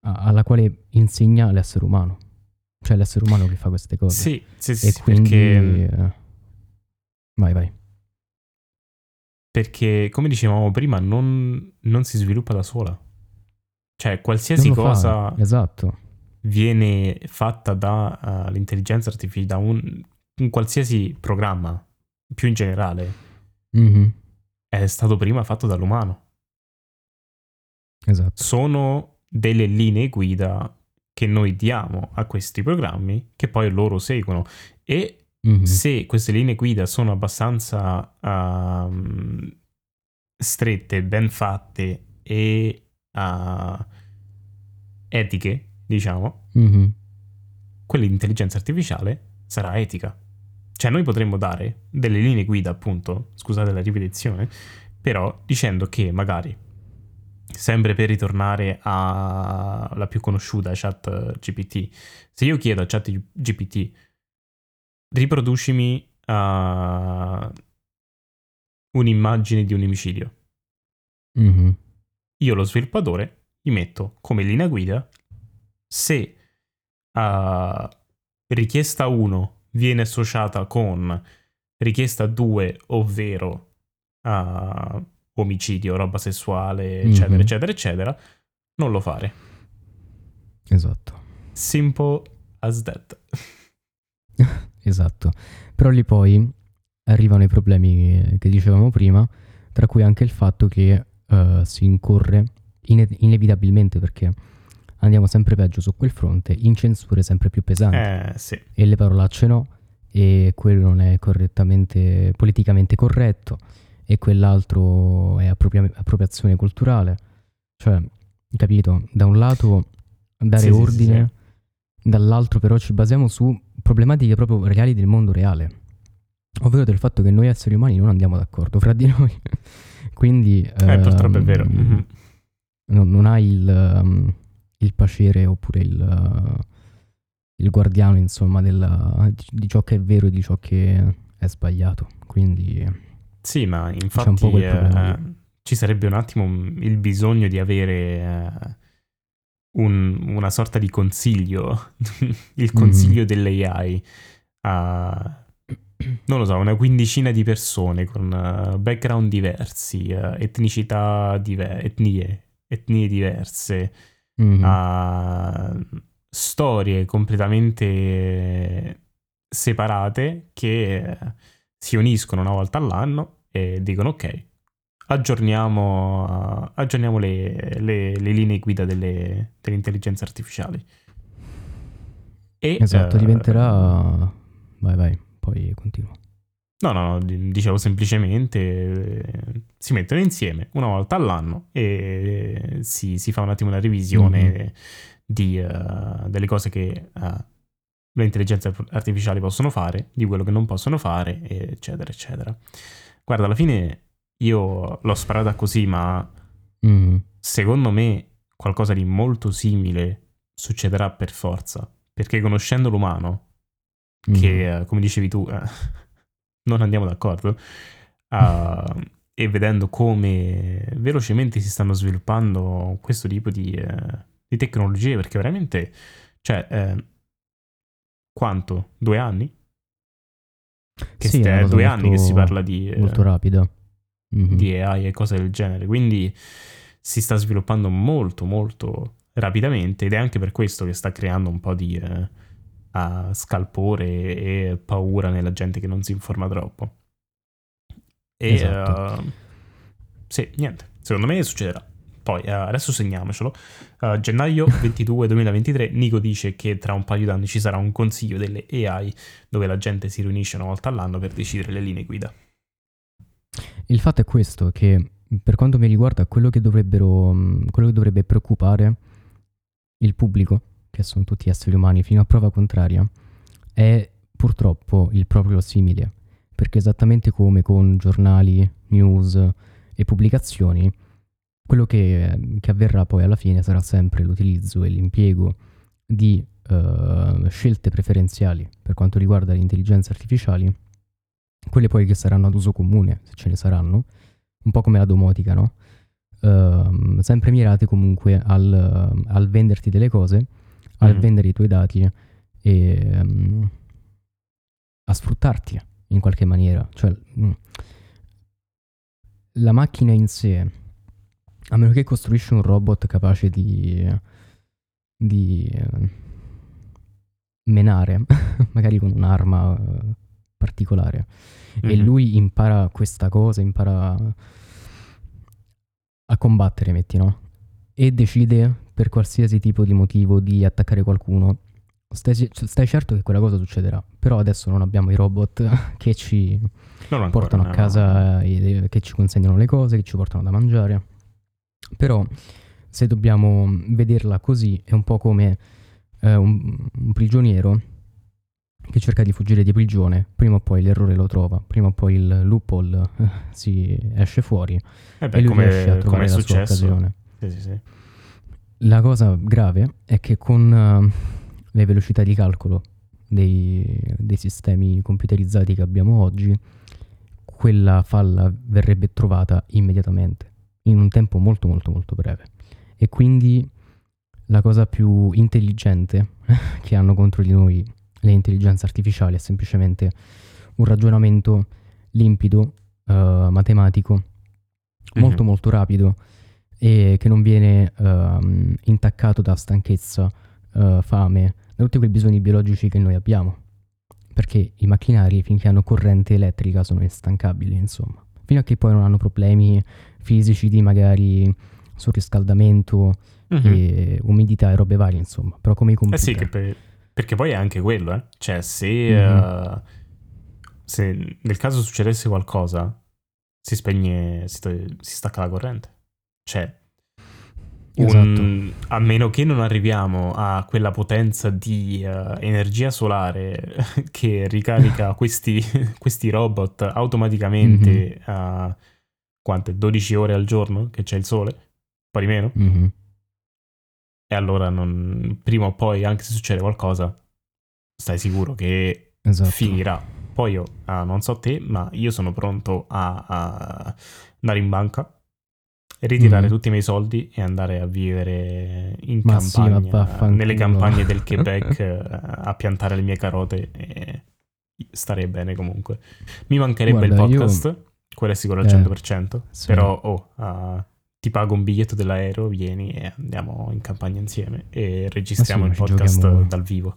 alla quale insegna l'essere umano. Cioè l'essere umano che fa queste cose. Sì, sì, sì, e quindi, perché... Vai, vai. Perché, come dicevamo prima, non, non si sviluppa da sola. Cioè, qualsiasi cosa fa. esatto. viene fatta dall'intelligenza uh, artificiale, da un, un, qualsiasi programma, più in generale, mm-hmm. è stato prima fatto dall'umano. Esatto. Sono delle linee guida che noi diamo a questi programmi che poi loro seguono e Mm-hmm. Se queste linee guida sono abbastanza uh, strette, ben fatte e uh, etiche, diciamo, mm-hmm. quell'intelligenza artificiale sarà etica. Cioè noi potremmo dare delle linee guida, appunto, scusate la ripetizione, però dicendo che magari, sempre per ritornare alla più conosciuta chat GPT, se io chiedo a chat GPT riproducimi uh, un'immagine di un omicidio. Mm-hmm. Io, lo sviluppatore, gli metto come linea guida se uh, richiesta 1 viene associata con richiesta 2, ovvero uh, omicidio, roba sessuale, eccetera, mm-hmm. eccetera, eccetera, non lo fare. Esatto. Simple as that. Esatto, però lì poi arrivano i problemi che dicevamo prima, tra cui anche il fatto che uh, si incorre ine- inevitabilmente perché andiamo sempre peggio su quel fronte, in censure sempre più pesanti. Eh, sì. E le parolacce no, e quello non è correttamente, politicamente corretto, e quell'altro è appropria- appropriazione culturale. Cioè, capito, da un lato dare sì, ordine, sì, dall'altro però ci basiamo su problematiche proprio reali del mondo reale, ovvero del fatto che noi esseri umani non andiamo d'accordo fra di noi. Quindi... Eh, ehm, purtroppo è vero. Mm-hmm. Non, non, hai il, um, il, piacere oppure il, il guardiano, insomma, della, di, di, ciò che è vero e di ciò che è sbagliato. Quindi... Sì, ma infatti eh, ci sarebbe un attimo il bisogno di avere... Eh, un, una sorta di consiglio, il consiglio mm. dell'AI a, non lo so, una quindicina di persone con uh, background diversi, uh, etnicità diverse, etnie, etnie diverse, mm. uh, storie completamente separate che si uniscono una volta all'anno e dicono ok, aggiorniamo, aggiorniamo le, le, le, linee guida delle, delle intelligenze artificiali. E, esatto, uh, diventerà... Vai, vai, poi continuo. No, no, dicevo semplicemente eh, si mettono insieme una volta all'anno e si, si fa un attimo una revisione mm-hmm. di, uh, delle cose che uh, le intelligenze artificiali possono fare, di quello che non possono fare, eccetera, eccetera. Guarda, alla fine io l'ho sparata così, ma mm. secondo me qualcosa di molto simile succederà per forza, perché conoscendo l'umano, mm. che uh, come dicevi tu non andiamo d'accordo, uh, e vedendo come velocemente si stanno sviluppando questo tipo di, uh, di tecnologie, perché veramente, cioè, eh, quanto? Due anni? Che sì, è due molto, anni che si parla di... Eh, molto rapida. Mm-hmm. Di AI e cose del genere, quindi si sta sviluppando molto, molto rapidamente ed è anche per questo che sta creando un po' di... Eh, a scalpore e paura nella gente che non si informa troppo. E esatto. uh, sì, niente, secondo me succederà. Poi uh, adesso segniamocelo. Uh, gennaio 22 2023, Nico dice che tra un paio d'anni ci sarà un consiglio delle AI dove la gente si riunisce una volta all'anno per decidere le linee guida. Il fatto è questo, che per quanto mi riguarda quello che, dovrebbero, quello che dovrebbe preoccupare il pubblico che sono tutti esseri umani fino a prova contraria, è purtroppo il proprio simile, perché esattamente come con giornali, news e pubblicazioni, quello che, che avverrà poi alla fine sarà sempre l'utilizzo e l'impiego di uh, scelte preferenziali per quanto riguarda le intelligenze artificiali, quelle poi che saranno ad uso comune, se ce ne saranno, un po' come la domotica, no? Uh, sempre mirate comunque al, al venderti delle cose a mm. vendere i tuoi dati e um, a sfruttarti in qualche maniera. Cioè, mm, la macchina in sé, a meno che costruisci un robot capace di, di uh, menare, magari con un'arma uh, particolare, mm-hmm. e lui impara questa cosa, impara a combattere, metti, no? E decide per qualsiasi tipo di motivo di attaccare qualcuno, stai, stai, certo che quella cosa succederà. Però adesso non abbiamo i robot che ci ancora, portano a casa, no. che ci consegnano le cose, che ci portano da mangiare. Però se dobbiamo vederla così è un po' come eh, un, un prigioniero che cerca di fuggire di prigione, prima o poi l'errore lo trova, prima o poi il loophole eh, si esce fuori eh beh, e lui come, riesce a trovare la successo. sua occasione. Sì, sì, sì. La cosa grave è che con uh, le velocità di calcolo dei, dei, sistemi computerizzati che abbiamo oggi, quella falla verrebbe trovata immediatamente, in un tempo molto molto molto breve. E quindi la cosa più intelligente che hanno contro di noi le intelligenze artificiali è semplicemente un ragionamento limpido, uh, matematico, mm-hmm. molto molto rapido e che non viene uh, intaccato da stanchezza, uh, fame, da tutti quei bisogni biologici che noi abbiamo. Perché i macchinari, finché hanno corrente elettrica, sono instancabili, insomma. Fino a che poi non hanno problemi fisici di magari surriscaldamento mm-hmm. e umidità e robe varie, insomma. Però come i computer. Eh sì, per, perché poi è anche quello, eh. Cioè, se, mm-hmm. uh, se nel caso succedesse qualcosa, si spegne, si, si stacca la corrente. Cioè, Esatto. Un, a meno che non arriviamo a quella potenza di uh, energia solare che ricarica questi, questi, robot automaticamente mm-hmm. a quante? 12 ore al giorno che c'è il sole? Un po' di meno? Mm-hmm. E allora non, prima o poi, anche se succede qualcosa, stai sicuro che esatto. finirà. Poi io, uh, non so te, ma io sono pronto a, a andare in banca ritirare mm. tutti i miei soldi e andare a vivere in Ma campagna, sì, nelle campagne del Quebec eh, a piantare le mie carote e stare bene comunque. Mi mancherebbe Guarda, il podcast, io... quello è sicuro al eh, 100%, sì. però oh, uh, ti pago un biglietto dell'aereo, vieni e andiamo in campagna insieme e registriamo sì, il podcast giochiamo... dal vivo.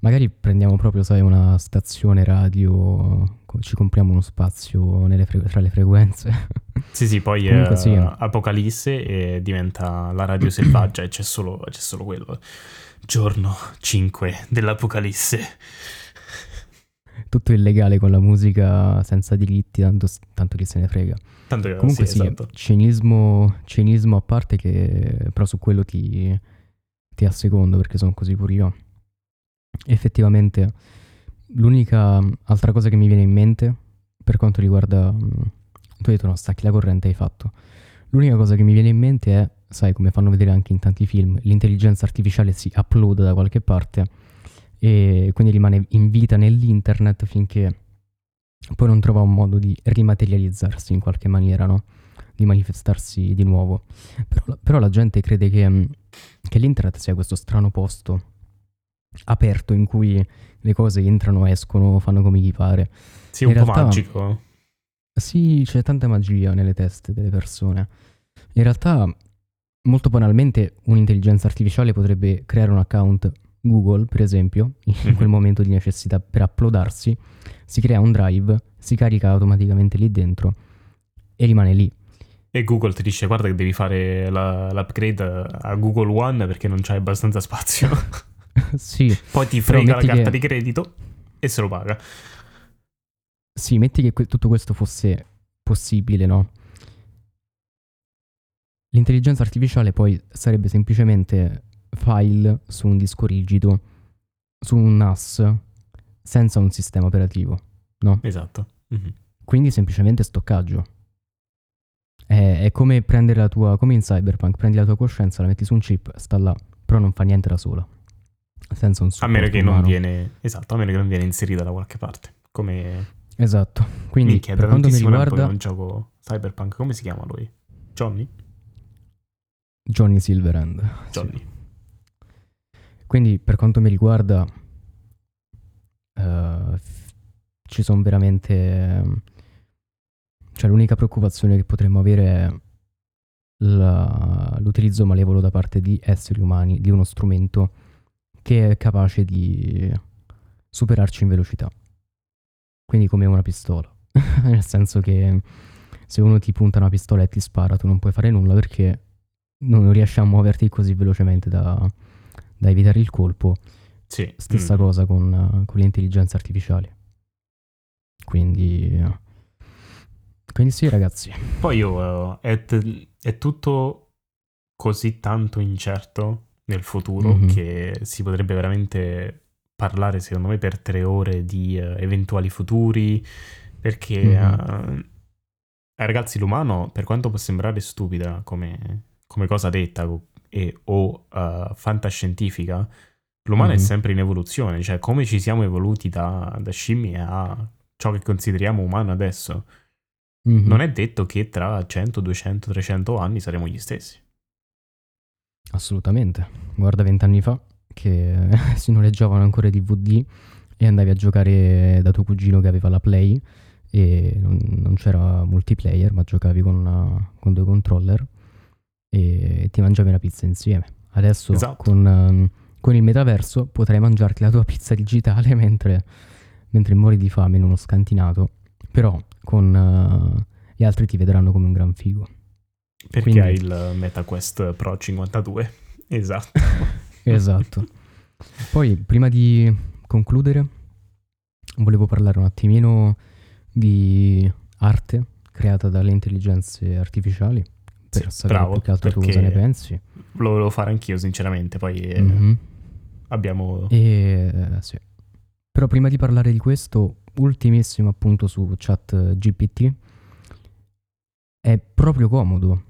Magari prendiamo proprio, sai, una stazione radio, ci compriamo uno spazio fre- tra le frequenze. Sì, sì, poi Comunque, sì. Apocalisse e diventa la radio selvaggia e c'è solo, c'è solo quello. Giorno 5 dell'Apocalisse. tutto illegale con la musica senza diritti, tanto, tanto chi se ne frega. Tanto, Comunque sì, sì, esatto. cinismo, cinismo a parte che però su quello ti, ti assecondo perché sono così pure io. Effettivamente l'unica altra cosa che mi viene in mente per quanto riguarda... mm, Tu hai detto no, stacchi la corrente, hai fatto. L'unica cosa che mi viene in mente è, sai come fanno vedere anche in tanti film, l'intelligenza artificiale si upload da qualche parte e quindi rimane in vita nell'internet finché poi non trova un modo di rimaterializzarsi in qualche maniera, no? Di manifestarsi di nuovo. Però, però la gente crede che, mm, che l'internet sia questo strano posto aperto in cui le cose entrano, escono, fanno come gli pare. Sì, un in po' realtà- magico. Sì, c'è tanta magia nelle teste delle persone. In realtà, molto banalmente, un'intelligenza artificiale potrebbe creare un account Google, per esempio, in Mhm. quel momento di necessità per uploadarsi, si crea un drive, si carica automaticamente lì dentro e rimane lì. E Google ti dice guarda che devi fare la- l'upgrade a Google One perché non c'hai abbastanza spazio. sì, Poi ti frega la carta che- di credito e se lo paga. sì, metti che que- tutto questo fosse possibile, no? L'intelligenza artificiale poi sarebbe semplicemente file su un disco rigido, su un NAS, senza un sistema operativo. Esatto. Mhm. Quindi semplicemente stoccaggio. È, è come prendere la tua, come in Cyberpunk, prendi la tua coscienza, la metti su un chip, sta là, però non fa niente da sola. Senza un A supporto meno che non umano. viene. Esatto, a meno che non viene inserita da qualche parte. Come. Esatto. Quindi Minchia, per quanto mi riguarda, non gioco Cyberpunk. Come si chiama lui? Johnny? Johnny Silverhand. sì. Johnny. Quindi per quanto mi riguarda, eh, f- ci sono veramente... Cioè l'unica preoccupazione che potremmo avere è la- l'utilizzo malevolo da parte di esseri umani di uno strumento che è capace di superarci in velocità. Quindi come una pistola. Nel senso che se uno ti punta una pistola e ti spara, tu non puoi fare nulla perché non riesci a muoverti così velocemente da, da evitare il colpo. Sì. Stessa Mm. cosa con, con le intelligenze artificiali. Quindi, quindi sì, ragazzi. Poi io, eh, è, t- è tutto così tanto incerto nel futuro Mhm. che si potrebbe veramente parlare, secondo me, per tre ore di eh, eventuali futuri. Perché, Mhm. eh, ragazzi, l'umano, per quanto può sembrare stupida come, come cosa detta o, e- o eh, fantascientifica, l'umano è Mhm. sempre in evoluzione. Cioè, come ci siamo evoluti da, da scimmie a ciò che consideriamo umano adesso. Mhm. Non è detto che tra 100, 200, 300 anni saremo gli stessi. Assolutamente. Guarda vent'anni fa che si noleggiavano ancora i DVD e andavi a giocare da tuo cugino che aveva la Play e non, non c'era multiplayer, ma giocavi con, uh, con due controller e ti mangiavi una pizza insieme. Adesso Esatto. con, um, con il metaverso potrai mangiarti la tua pizza digitale mentre, mentre muori di fame in uno scantinato, però con uh, gli altri ti vedranno come un gran figo. Perché Quindi- hai il MetaQuest Pro 52. Esatto. Esatto. Poi, prima di concludere, volevo parlare un attimino di arte creata dalle intelligenze artificiali. Per Sì, sapere bravo, più che altro tu cosa ne pensi. Lo volevo fare anch'io, sinceramente. Poi eh, Mhm. abbiamo... E eh, sì. Però prima di parlare di questo, ultimissimo appunto su chat GPT, è proprio comodo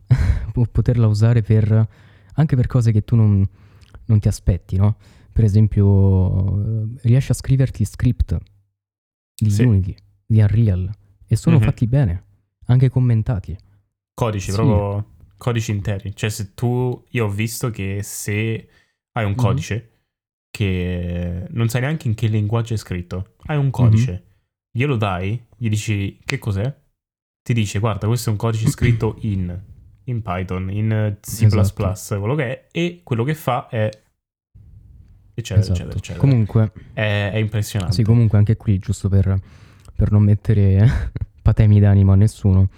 po- poterla usare per, anche per cose che tu non, non ti aspetti, no? Per esempio, eh, riesci a scriverti script di Sì. Unity, di Unreal, e sono Mhm. fatti bene, anche commentati. Codici, Sì. proprio codici interi. Cioè, se tu... Io ho visto che se hai un Mhm. codice che non sai neanche in che linguaggio è scritto, hai un codice, glielo dai, gli dici che cos'è? Ti dice, guarda, questo è un codice scritto in, in Python, in C++, Esatto. quello che è, e quello che fa è... Eccetera, Esatto. eccetera, eccetera. Comunque, È, è impressionante. Sì, comunque anche qui, giusto per, per non mettere patemi d'animo a nessuno,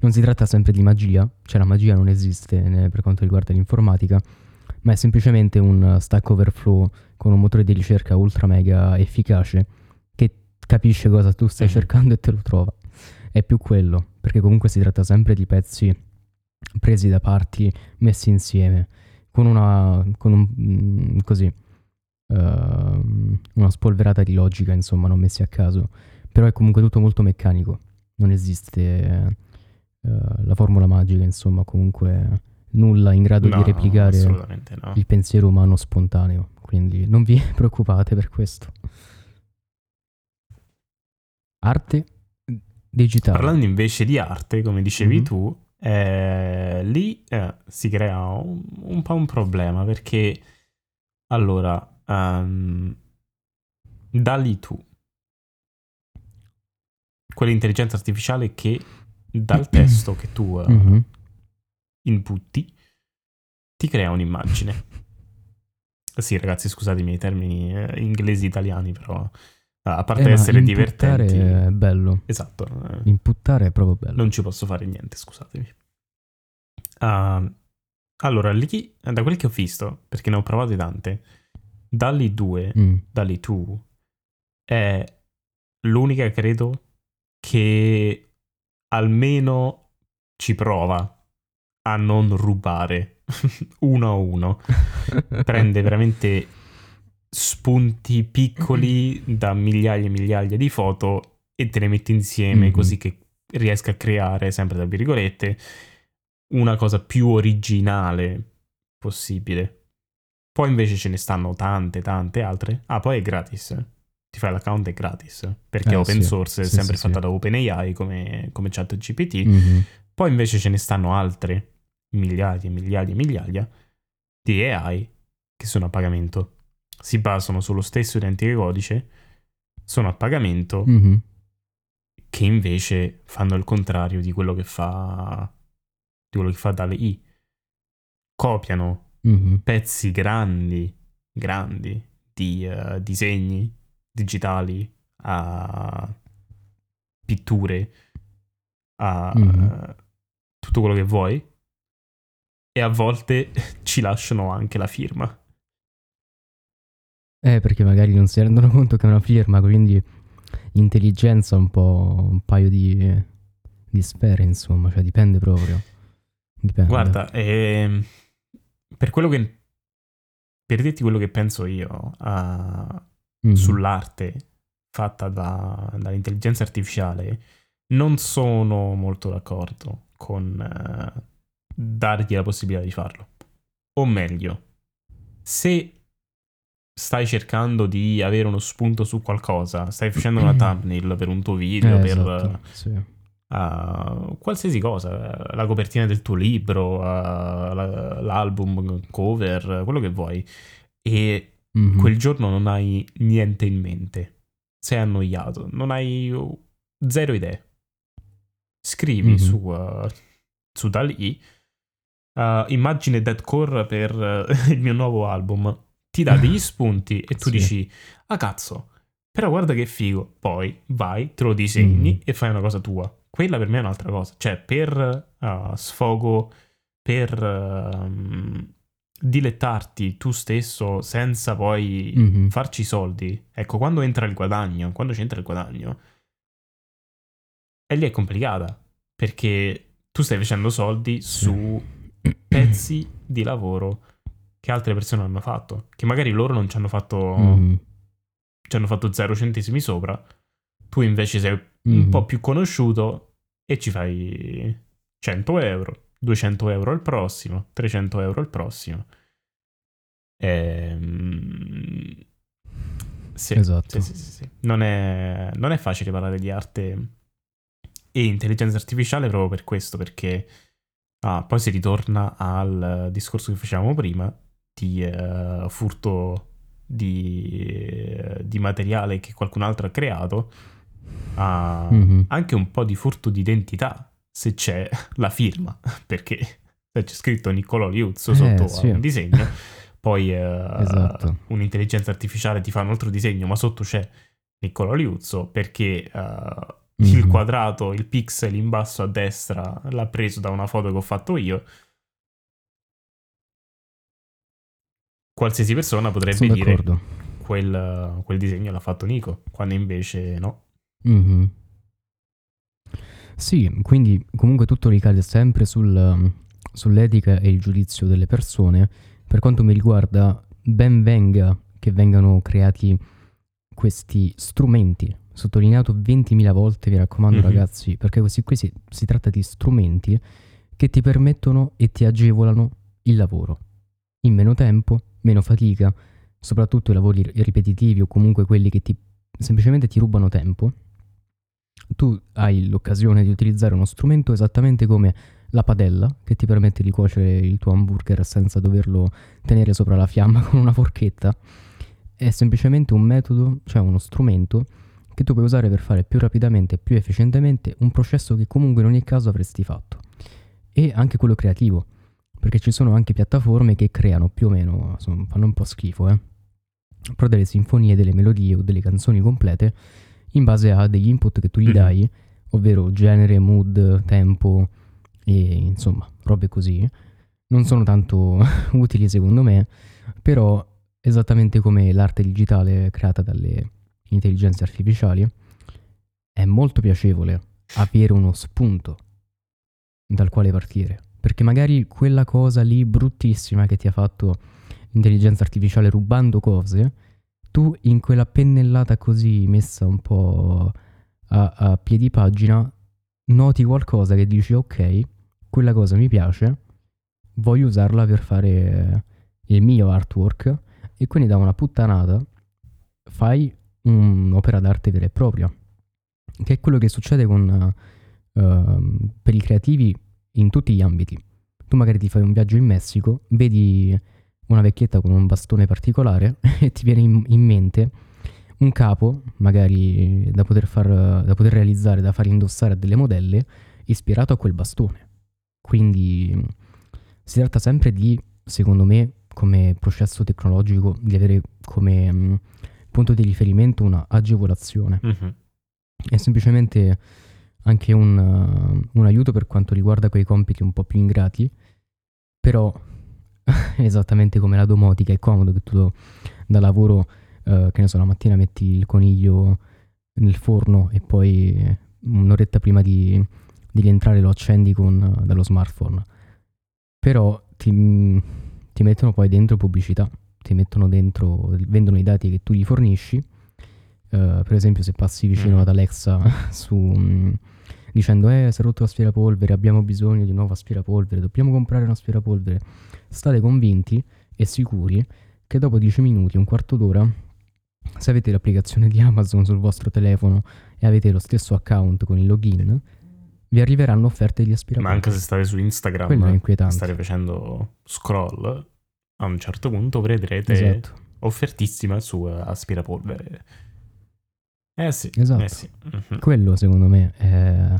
non si tratta sempre di magia, cioè la magia non esiste per quanto riguarda l'informatica, ma è semplicemente un Stack Overflow con un motore di ricerca ultra mega efficace che capisce cosa tu stai mm. cercando e te lo trova. È più quello, perché comunque si tratta sempre di pezzi presi da parti, messi insieme, con una, con un, mm, così, uh, una spolverata di logica, insomma, non messi a caso. Però è comunque tutto molto meccanico, non esiste uh, la formula magica, insomma, comunque nulla in grado no, di replicare no. il pensiero umano spontaneo, quindi non vi preoccupate per questo. Arte digitale. Parlando invece di arte, come dicevi mm-hmm. tu, eh, lì eh, si crea un, un, po' un problema perché allora um, da lì tu quell'intelligenza artificiale che dal testo che tu uh, mm-hmm. inputti ti crea un'immagine. Sì, ragazzi, scusatemi i termini eh, inglesi italiani, però a parte eh, essere divertenti. è bello. Esatto. Eh. Imputtare è proprio bello. Non ci posso fare niente, scusatemi. Uh, allora, lì, da quel che ho visto, perché ne ho provate tante, Dali 2, mm. Dali 2 è l'unica, credo, che almeno ci prova a non rubare uno a uno. Prende veramente spunti piccoli da migliaia e migliaia di foto e te le metti insieme mm-hmm. così che riesca a creare, sempre tra virgolette, una cosa più originale possibile. Poi invece ce ne stanno tante, tante altre. Ah, poi è gratis. Ti fai l'account è gratis. Perché eh, open sì. source è sì, sempre sì, fatta da OpenAI come, come ChatGPT. Mm-hmm. Poi invece ce ne stanno altre, migliaia e migliaia e migliaia, di AI che sono a pagamento si basano sullo stesso identico codice, sono a pagamento, mm-hmm. che invece fanno il contrario di quello che fa, di quello che fa dalle I. Copiano mm-hmm. pezzi grandi, grandi di uh, disegni digitali a pitture, a mm-hmm. uh, tutto quello che vuoi e a volte ci lasciano anche la firma. Eh, perché magari non si rendono conto che è una firma, quindi intelligenza un po' un paio di, di sfere, insomma, cioè dipende proprio. Dipende. Guarda, ehm, per quello che... Per dirti quello che penso io uh, mm-hmm. sull'arte fatta da, dall'intelligenza artificiale, non sono molto d'accordo con uh, dargli la possibilità di farlo. O meglio, se stai cercando di avere uno spunto su qualcosa, stai facendo una thumbnail per un tuo video, eh, per esatto, sì. uh, qualsiasi cosa, la copertina del tuo libro, uh, l'album cover, quello che vuoi, e mm-hmm. quel giorno non hai niente in mente, sei annoiato, non hai zero idee. Scrivi mm-hmm. su, uh, su Dali, immagine deadcore per il mio nuovo album ti dà degli spunti e tu sì. dici, ah cazzo, però guarda che figo. Poi vai, te lo disegni mm. e fai una cosa tua. Quella per me è un'altra cosa. Cioè, per uh, sfogo, per uh, dilettarti tu stesso senza poi mm-hmm. farci soldi. Ecco, quando entra il guadagno, quando c'entra il guadagno, e lì è complicata. Perché tu stai facendo soldi su pezzi di lavoro che altre persone hanno fatto, che magari loro non ci hanno fatto, mm. ci hanno fatto zero centesimi sopra, tu invece sei mm. un po' più conosciuto e ci fai 100 euro, 200 euro al prossimo, 300 euro al prossimo. Ehm... Sì, esatto. Sì, sì, non, è, non è facile parlare di arte e intelligenza artificiale proprio per questo, perché ah, poi si ritorna al discorso che facevamo prima, di uh, furto di, di, materiale che qualcun altro ha creato, a mm-hmm. anche un po' di furto di identità se c'è la firma, perché se c'è scritto Niccolò Liuzzo sotto eh, sì. un disegno, poi uh, esatto. un'intelligenza artificiale ti fa un altro disegno, ma sotto c'è Niccolò Liuzzo perché mm-hmm. il quadrato, il pixel in basso a destra l'ha preso da una foto che ho fatto io qualsiasi persona potrebbe dire quel, quel disegno l'ha fatto Nico, quando invece no. Mm-hmm. Sì, quindi comunque tutto ricade sempre sul, sull'etica e il giudizio delle persone. Per quanto mi riguarda, ben venga che vengano creati questi strumenti. Sottolineato 20.000 volte, vi raccomando mm-hmm. ragazzi, perché questi qui si, si tratta di strumenti che ti permettono e ti agevolano il lavoro. In meno tempo, meno fatica, soprattutto i lavori ripetitivi o comunque quelli che ti, semplicemente ti rubano tempo. Tu hai l'occasione di utilizzare uno strumento esattamente come la padella che ti permette di cuocere il tuo hamburger senza doverlo tenere sopra la fiamma con una forchetta è semplicemente un metodo, cioè uno strumento che tu puoi usare per fare più rapidamente e più efficientemente un processo che comunque in ogni caso avresti fatto. E anche quello creativo, perché ci sono anche piattaforme che creano più o meno, insomma, fanno un po' schifo, eh? però delle sinfonie, delle melodie o delle canzoni complete in base a degli input che tu gli mhm. dai, ovvero genere, mood, tempo e insomma, robe così. Non sono tanto utili secondo me, però esattamente come l'arte digitale creata dalle intelligenze artificiali, è molto piacevole avere uno spunto dal quale partire. Perché magari quella cosa lì bruttissima che ti ha fatto l'intelligenza artificiale rubando cose, tu in quella pennellata così messa un po' a, a piedi pagina, noti qualcosa che dici ok, quella cosa mi piace, voglio usarla per fare il mio artwork e quindi da una puttanata fai un'opera d'arte vera e propria, che è quello che succede con, uh, per i creativi in tutti gli ambiti. Tu magari ti fai un viaggio in Messico, vedi una vecchietta con un bastone particolare e ti viene in, in mente un capo, magari da poter, far, da poter realizzare, da far indossare a delle modelle, ispirato a quel bastone. Quindi si tratta sempre di, secondo me, come processo tecnologico di avere come mh, punto di riferimento una agevolazione. Mm-hmm. È semplicemente anche un, uh, un, aiuto per quanto riguarda quei compiti un po' più ingrati, però esattamente come la domotica è comodo che tu da lavoro, uh, che ne so, la mattina metti il coniglio nel forno e poi un'oretta prima di, di rientrare lo accendi con, uh, dallo smartphone. Però ti ti mettono poi dentro pubblicità, ti mettono dentro, vendono i dati che tu gli fornisci. Uh, per esempio, se passi vicino mm. ad Alexa su, um, dicendo: Eh, si è rotto l'aspirapolvere, abbiamo bisogno di un nuovo aspirapolvere, dobbiamo comprare un aspirapolvere. State convinti e sicuri che dopo 10 minuti, un quarto d'ora, se avete l'applicazione di Amazon sul vostro telefono e avete lo stesso account con il login, vi arriveranno offerte di aspirapolvere. Ma anche se state su Instagram, state facendo scroll, a un certo punto vedrete esatto. offertissima su aspirapolvere. Eh sì, esatto. Eh sì. Mm-hmm. Quello secondo me è,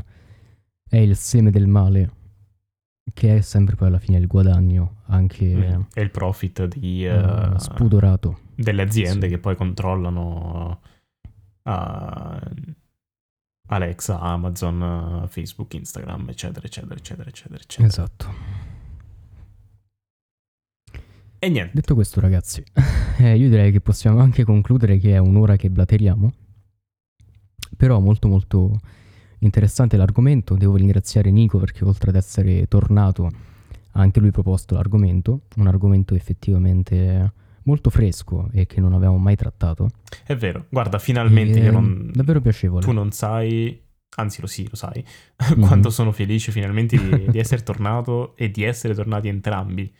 è, il seme del male che è sempre poi alla fine il guadagno anche mm. è il profit di uh, spudorato delle aziende sì. che poi controllano uh, Alexa, Amazon, Facebook, Instagram, eccetera, eccetera, eccetera, eccetera, eccetera. Esatto. E niente. Detto questo, ragazzi, eh, io direi che possiamo anche concludere che è un'ora che blateriamo. Però molto molto interessante l'argomento. Devo ringraziare Nico perché oltre ad essere tornato ha anche lui proposto l'argomento. Un argomento effettivamente molto fresco e che non avevamo mai trattato. È vero, guarda, finalmente io non... Davvero piacevole. Tu non sai, anzi lo sì, lo sai, mm-hmm. quanto sono felice finalmente di, di essere tornato e di essere tornati entrambi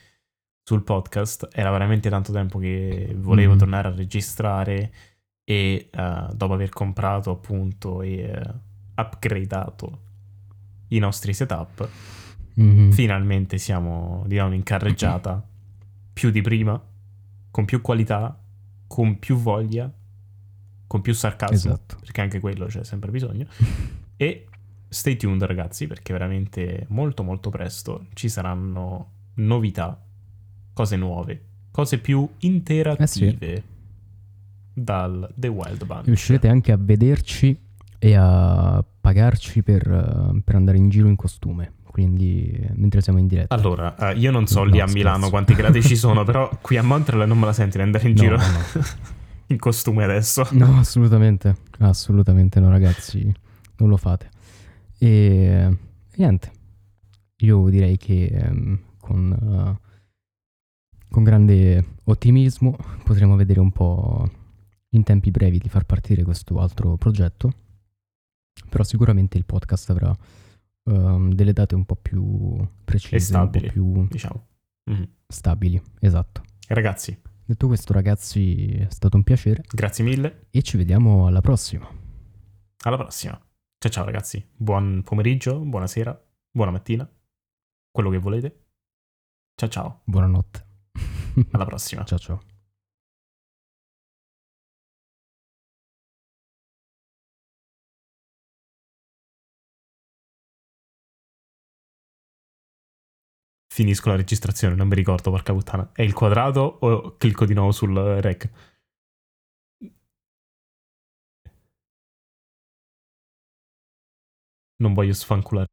sul podcast. Era veramente tanto tempo che volevo mm. tornare a registrare e uh, dopo aver comprato appunto e uh, upgradato i nostri setup, mm-hmm. finalmente siamo di nuovo in carreggiata più di prima con più qualità, con più voglia, con più sarcasmo, esatto. perché anche quello c'è sempre bisogno. e stay tuned ragazzi, perché veramente molto molto presto ci saranno novità, cose nuove, cose più interattive eh sì. Dal The Wild Bunch. Riuscirete anche a vederci e a pagarci per, per andare in giro in costume quindi mentre siamo in diretta. Allora, uh, io non so no, lì a Milano quanti gradi ci sono, però qui a Montreal non me la senti andare in no, giro. No, in costume adesso. No, assolutamente, assolutamente no ragazzi, non lo fate. E niente, io direi che um, con, uh, con grande ottimismo potremo vedere un po' in tempi brevi di far partire questo altro progetto, però sicuramente il podcast avrà um, delle date un po' più precise, stabili, un po' più diciamo. Mm-hmm. stabili, esatto. Ragazzi. Detto questo ragazzi è stato un piacere. Grazie mille. E ci vediamo alla prossima. Alla prossima. Ciao ciao ragazzi. Buon pomeriggio, buonasera, buona mattina, quello che volete. Ciao ciao. Buonanotte. Alla prossima. ciao ciao. Finisco la registrazione, non mi ricordo, porca puttana. È il quadrato o clicco di nuovo sul rec? Non voglio sfanculare.